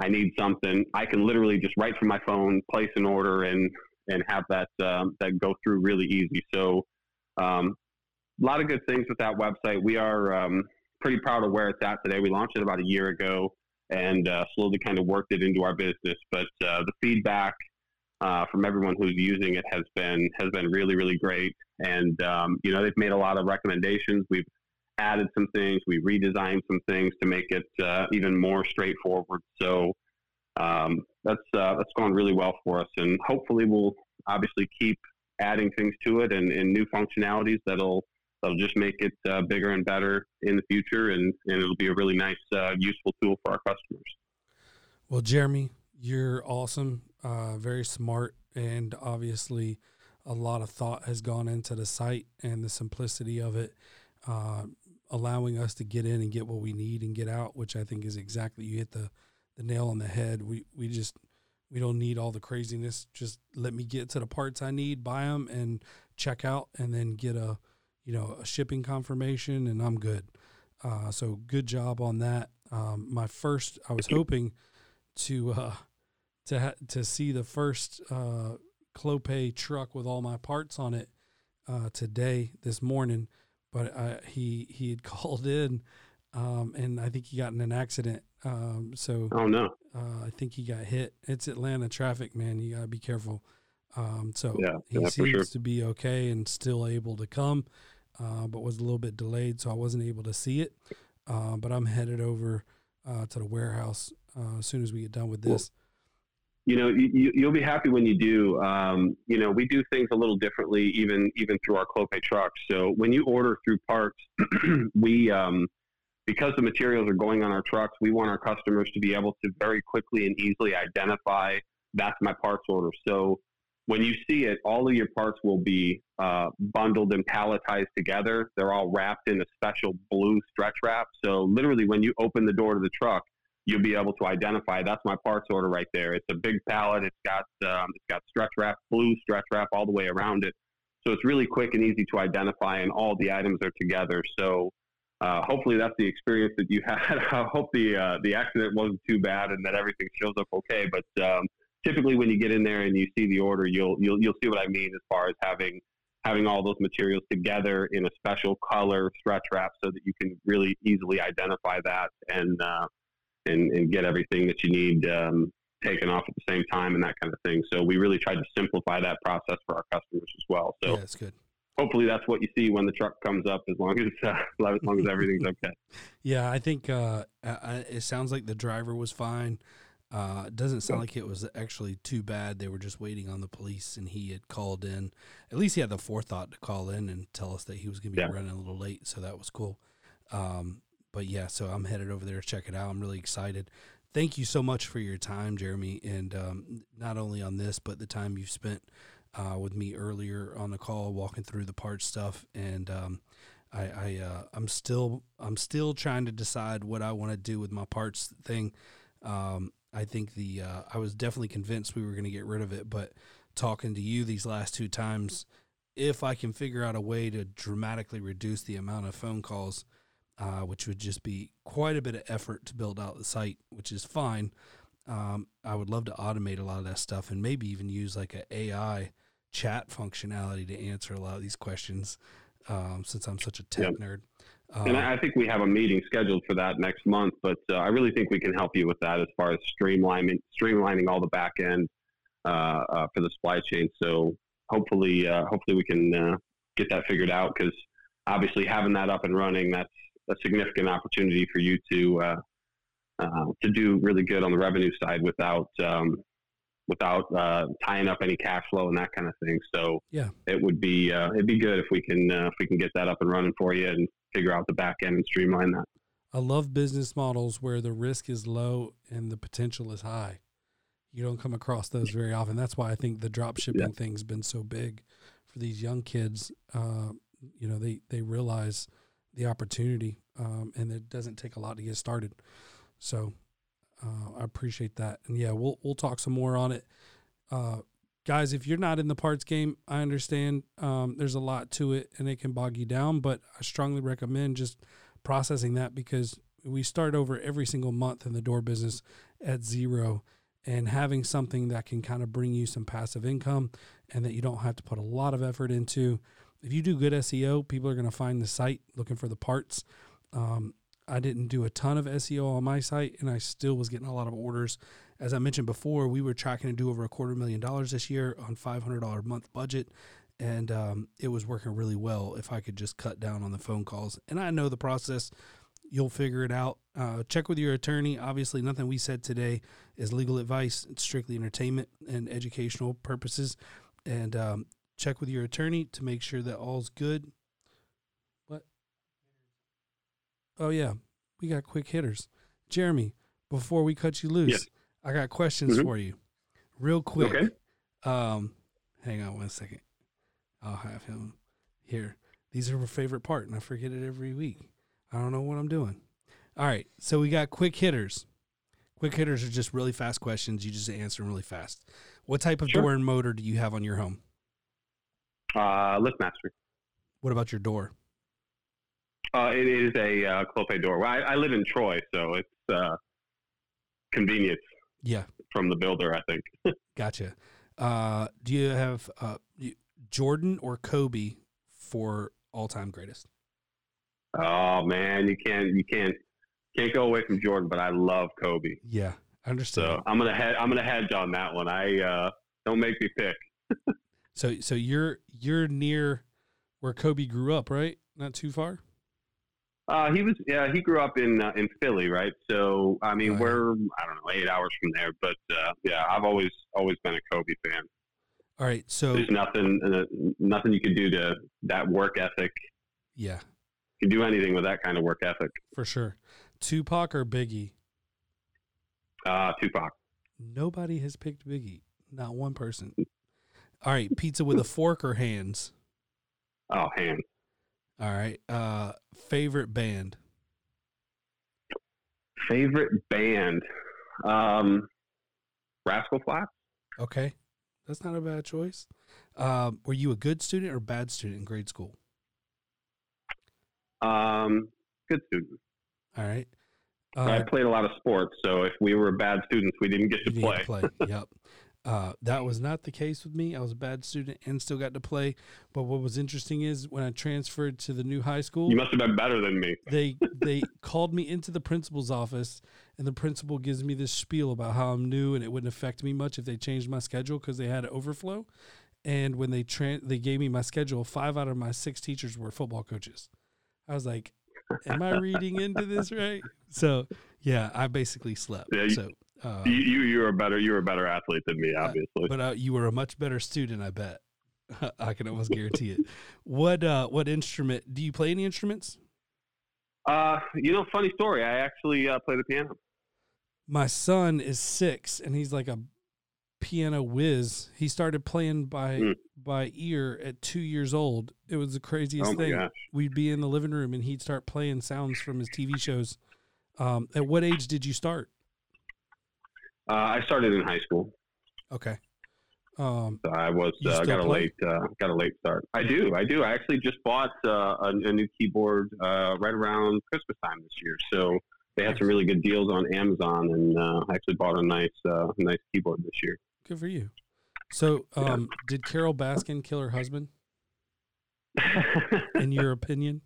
I need something. I can literally just write from my phone, place an order, and and have that um, that go through really easy. So um, a lot of good things with that website. We are um, pretty proud of where it's at today. We launched it about a year ago and uh, slowly kind of worked it into our business. But uh, the feedback uh, from everyone who's using it has been has been really really great. And um, you know they've made a lot of recommendations. We've added some things. We redesigned some things to make it uh, even more straightforward. So um, that's uh, that's gone really well for us, and hopefully we'll obviously keep adding things to it and, and new functionalities that'll that'll just make it uh, bigger and better in the future, and, and it'll be a really nice, uh, useful tool for our customers. Well, Jeremy, you're awesome, uh, very smart, and obviously a lot of thought has gone into the site and the simplicity of it, uh, allowing us to get in and get what we need and get out, which I think is exactly you hit the the nail on the head. We we just we don't need all the craziness. Just let me get to the parts I need, buy them, and check out, and then get a, you know, a shipping confirmation, and I'm good. Uh, so good job on that. Um, my first, I was hoping to uh, to ha- to see the first uh, Clopay truck with all my parts on it uh, today, this morning, but I, he he had [laughs] called in, um, and I think he got in an accident um, so oh no, uh, I think he got hit. It's Atlanta traffic, man. You gotta be careful. Um, so yeah, he yeah, seems sure. to be okay and still able to come, uh, but was a little bit delayed, so I wasn't able to see it. Uh, but I'm headed over uh, to the warehouse uh, as soon as we get done with this. You know, you, you'll be happy when you do. Um, you know, we do things a little differently, even even through our Clopay trucks. So when you order through parts, [clears throat] we um, because the materials are going on our trucks, we want our customers to be able to very quickly and easily identify that's my parts order. So when you see it, all of your parts will be uh, bundled and palletized together. They're all wrapped in a special blue stretch wrap. So literally, when you open the door to the truck, you'll be able to identify that's my parts order right there. It's a big pallet. It's got um, it's got stretch wrap, blue stretch wrap all the way around it. So it's really quick and easy to identify, and all the items are together. So uh, hopefully that's the experience that you [laughs] had. I hope the uh, the accident wasn't too bad and that everything shows up okay. But um, typically, when you get in there and you see the order, you'll you'll you'll see what I mean as far as having having all those materials together in a special color stretch wrap so that you can really easily identify that and uh, and and get everything that you need um, taken off at the same time and that kind of thing. So we really tried to simplify that process for our customers as well. So yeah, that's good hopefully that's what you see when the truck comes up as long as uh, [laughs] as long as everything's okay yeah i think uh, I, it sounds like the driver was fine uh, it doesn't sound like it was actually too bad they were just waiting on the police and he had called in at least he had the forethought to call in and tell us that he was going to be yeah. running a little late so that was cool um, but yeah so i'm headed over there to check it out i'm really excited thank you so much for your time jeremy and um, not only on this but the time you've spent uh, with me earlier on the call, walking through the parts stuff, and um, I, I uh, I'm still I'm still trying to decide what I want to do with my parts thing. Um, I think the uh, I was definitely convinced we were going to get rid of it, but talking to you these last two times, if I can figure out a way to dramatically reduce the amount of phone calls, uh, which would just be quite a bit of effort to build out the site, which is fine. Um, I would love to automate a lot of that stuff and maybe even use like an AI chat functionality to answer a lot of these questions. Um, since I'm such a tech nerd, and I think we have a meeting scheduled for that next month. But uh, I really think we can help you with that as far as streamlining streamlining all the back end uh, uh, for the supply chain. So hopefully, uh, hopefully we can uh, get that figured out because obviously having that up and running, that's a significant opportunity for you to uh, uh, to do really good on the revenue side without um, without uh, tying up any cash flow and that kind of thing. So yeah, it would be it'd be good if we can if we can get that up and running for you and figure out the back end and streamline that. I love business models where the risk is low and the potential is high you don't come across those very often. That's why I think the drop shipping yeah. thing's been so big for these young kids. Uh, you know, they they realize the opportunity, um, and it doesn't take a lot to get started. So uh, I appreciate that, and yeah, we'll we'll talk some more on it. Uh, guys, if you're not in the parts game, I understand um, there's a lot to it, and it can bog you down. But I strongly recommend just processing that because we start over every single month in the door business at zero and having something that can kind of bring you some passive income and that you don't have to put a lot of effort into. If you do good SEO, people are going to find the site looking for the parts. Um, I didn't do a ton of SEO on my site, and I still was getting a lot of orders. As I mentioned before, we were tracking to do over a quarter million dollars this year on $500 a month budget, and um, it was working really well if I could just cut down on the phone calls. And I know the process You'll figure it out. Uh, check with your attorney. Obviously, nothing we said today is legal advice. It's strictly entertainment and educational purposes. And um, check with your attorney to make sure that all's good. What? Oh, yeah. We got quick hitters. Jeremy, before we cut you loose, yes. I got questions mm-hmm. for you. Real quick. Okay. Um, hang on one second. I'll have him here. These are my favorite part, and I forget it every week. I don't know what I'm doing. All right. So we got quick hitters. Quick hitters are just really fast questions. You just answer them really fast. What type of sure. door and motor do you have on your home? Uh, LiftMaster. What about your door? Uh, it is a uh, Clopay door. Well, I, I, live in Troy, so it's uh, convenience. Yeah. From the builder, I think. [laughs] gotcha. Uh, do you have uh, Jordan or Kobe for all time greatest? Oh man, you can't you can't can't go away from Jordan, but I love Kobe. Yeah, I understand. So I'm gonna head I'm gonna hedge on that one. I uh, don't make me pick. [laughs] so so you're you're near where Kobe grew up, right? Not too far. Uh, he was yeah he grew up in uh, in Philly, right? So I mean we're I don't know eight hours from there, but uh, yeah, I've always always been a Kobe fan. All right, so there's nothing uh, nothing you can do to that work ethic. Yeah, you can do anything with that kind of work ethic. For sure. Tupac or Biggie? Uh, Tupac. Nobody has picked Biggie. Not one person. All right, pizza with a fork or hands? Oh, hands. All right. Uh, favorite band? Favorite band? Um, Rascal Flatts. Okay, that's not a bad choice. Uh, were you a good student or bad student in grade school? Um, good student. All right. Uh, I played a lot of sports, so if we were bad students, we didn't get to play. play. [laughs] yep. Uh, that was not the case with me. I was a bad student and still got to play. But what was interesting is when I transferred to the new high school, you must have been better than me. [laughs] They they called me into the principal's office, and the principal gives me this spiel about how I'm new and it wouldn't affect me much if they changed my schedule because they had overflow. And when they tra- they gave me my schedule, five out of my six teachers were football coaches. I was like, am I reading into this right? So yeah, I basically slept. Yeah, you, so uh, you you were a better you were a better athlete than me, obviously. But uh, you were a much better student, I bet. [laughs] I can almost guarantee it. What uh, what instrument do you play? Any instruments? Uh, you know, funny story. I actually uh, play the piano. My son is six, and he's like a piano whiz. He started playing by mm. by ear at two years old. It was the craziest oh thing. Gosh. We'd be in the living room and he'd start playing sounds from his TV shows. Um, at what age did you start? Uh, I started in high school. Okay. Um, So I was uh, got a play? late uh, got a late start. I do, I do. I actually just bought uh, a, a new keyboard uh, right around Christmas time this year. So they had some really good deals on Amazon, and uh, I actually bought a nice uh, nice keyboard this year. good for you. So, Yeah. um, did Carole Baskin kill her husband? [laughs] In your opinion?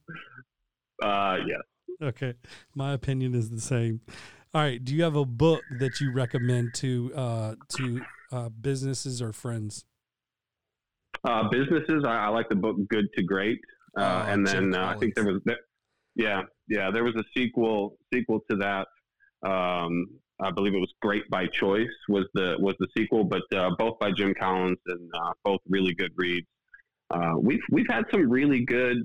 uh, yes. Okay, my opinion is the same. All right, do you have a book that you recommend to uh, to uh, businesses or friends? Uh, businesses, I, I like the book Good to Great, uh, Oh, and then uh, I think there was, there, yeah, yeah, there was a sequel sequel to that. Um, I believe it was Great by Choice was the was the sequel, but uh, both by Jim Collins and uh, both really good reads. Uh, we've we've had some really good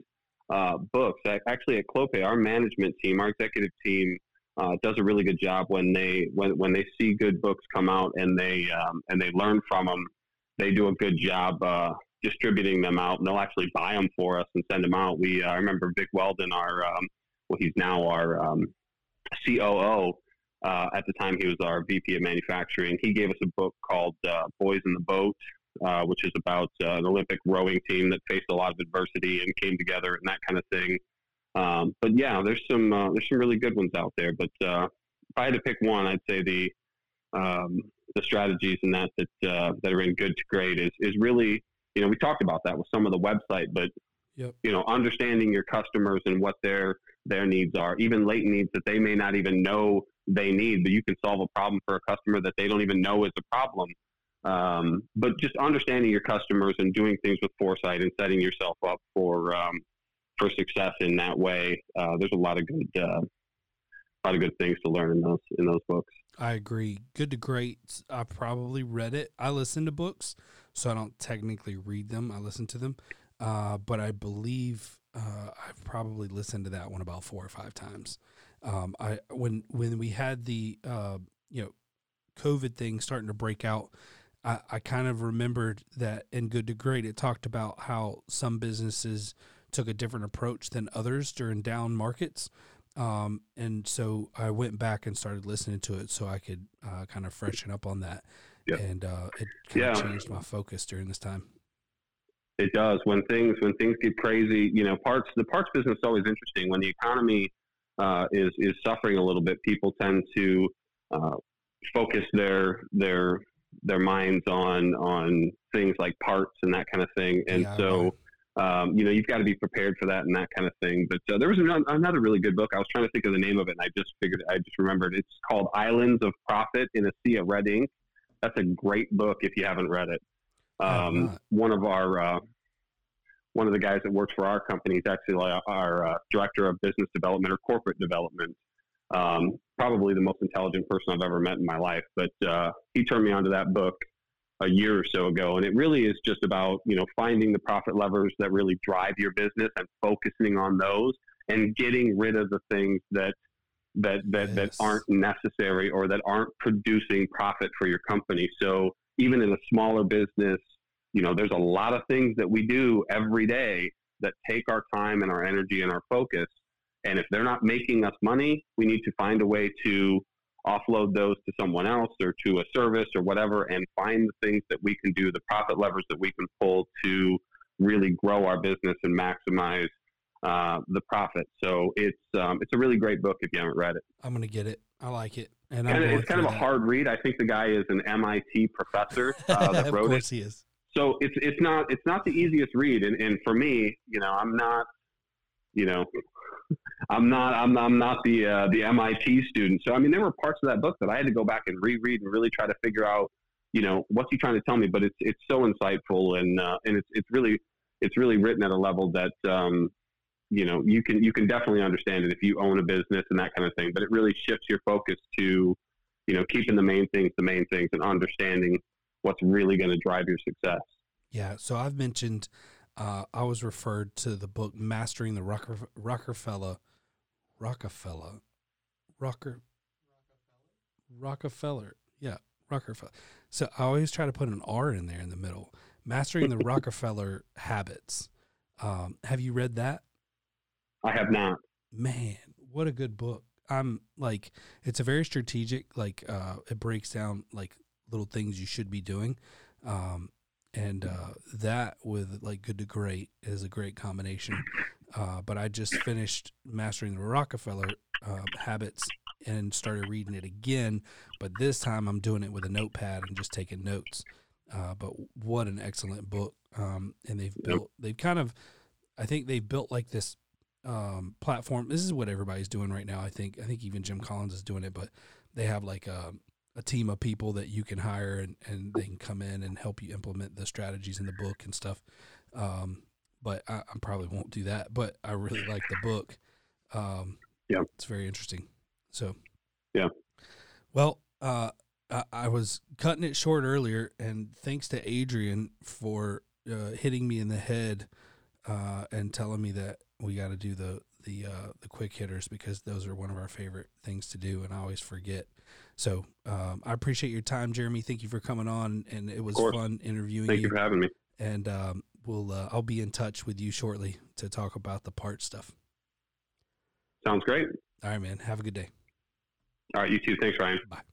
uh, books. Actually, at Clopay, our management team, our executive team, uh, does a really good job when they when when they see good books come out and they um, and they learn from them. They do a good job uh, distributing them out. And they'll actually buy them for us and send them out. We uh, I remember Vic Weldon, our um, well, he's now our um, COO. Uh, at the time, he was our VP of manufacturing. He gave us a book called uh, "Boys in the Boat," uh, which is about an Olympic rowing team that faced a lot of adversity and came together and that kind of thing. Um, but yeah, there's some uh, there's some really good ones out there. But uh, if I had to pick one, I'd say the um, the strategies and that that uh, that are in good to great is is really you know we talked about that with some of the website, but Yep. you know understanding your customers and what their their needs are, even latent needs that they may not even know they need, but you can solve a problem for a customer that they don't even know is a problem. Um, but just understanding your customers and doing things with foresight and setting yourself up for um, for success in that way. Uh, there's a lot of good uh, a lot of good things to learn in those in those books. I agree. Good to Great. I probably read it. I listen to books, so I don't technically read them. I listen to them, uh, but I believe uh, I've probably listened to that one about four or five times. Um, I when when we had the uh, you know COVID thing starting to break out, I, I kind of remembered that in Good to Great it talked about how some businesses took a different approach than others during down markets. Um, and so I went back and started listening to it so I could uh, kind of freshen up on that. Yep. And uh, it kind of changed my focus during this time. It does when things when things get crazy. You know, parts the parts business is always interesting. When the economy uh, is is suffering a little bit, people tend to uh, focus their their their minds on on things like parts and that kind of thing. And Yeah, so, um, you know, you've got to be prepared for that and that kind of thing. But uh, there was another, another really good book. I was trying to think of the name of it, and I just figured I just remembered. It's called Islands of Profit in a Sea of Red Ink. That's a great book if you haven't read it. Um, one of our uh, one of the guys that works for our company is actually our, our uh, director of business development or corporate development. Um, probably the most intelligent person I've ever met in my life. But uh, he turned me onto that book a year or so ago, and it really is just about you know finding the profit levers that really drive your business and focusing on those and getting rid of the things that that that, that aren't necessary or that aren't producing profit for your company. So even in a smaller business, you know, there's a lot of things that we do every day that take our time and our energy and our focus. And if they're not making us money, we need to find a way to offload those to someone else or to a service or whatever and find the things that we can do, the profit levers that we can pull to really grow our business and maximize uh, the profit. So it's um, it's a really great book if you haven't read it. I'm gonna get it. I like it, and it's kind of a that. hard read. I think the guy is an MIT professor [laughs] uh, that wrote it Of course he is. so it's it's not it's not the easiest read and, and for me you know i'm not you know [laughs] i'm not i'm, I'm not the uh, the mit student so i mean there were parts of that book that i had to go back and reread and really try to figure out you know what's he trying to tell me but it's it's so insightful and uh, and it's it's really it's really written at a level that um, you know you can you can definitely understand it if you own a business and that kind of thing but it really shifts your focus to you know keeping the main things the main things and understanding what's really going to drive your success Yeah. So I've mentioned. Uh, I was referred to the book "Mastering the Rocker, Rockefeller, Rockefeller, Rocker, Rockefeller." Yeah, Rockefeller. So I always try to put an R in there in the middle. Mastering the [laughs] Rockefeller habits. Um, have you read that? i have not man what a good book i'm like it's a very strategic like uh it breaks down like little things you should be doing um and uh, that with like good to great is a great combination. Uh, but I just finished mastering the Rockefeller uh, habits and started reading it again. But this time I'm doing it with a notepad and just taking notes. Uh, but what an excellent book! Um, and they've built, they've kind of, I think they've built like this um, platform. This is what everybody's doing right now. I think. I think even Jim Collins is doing it, but they have like a, a team of people that you can hire and, and they can come in and help you implement the strategies in the book and stuff. Um, but I, I, probably won't do that. But I really like the book. Um, yeah, it's very interesting. So, yeah. Well, uh, I, I, was cutting it short earlier, and thanks to Adrian for uh, hitting me in the head uh, and telling me that we got to do the the uh, the quick hitters because those are one of our favorite things to do, and I always forget. So um, I appreciate your time, Jeremy. Thank you for coming on, and it was fun interviewing Thank you. Thank you for having me. And um, we'll uh, I'll be in touch with you shortly to talk about the part stuff. Sounds great. All right, man. Have a good day. All right, you too. Thanks, Ryan. Bye.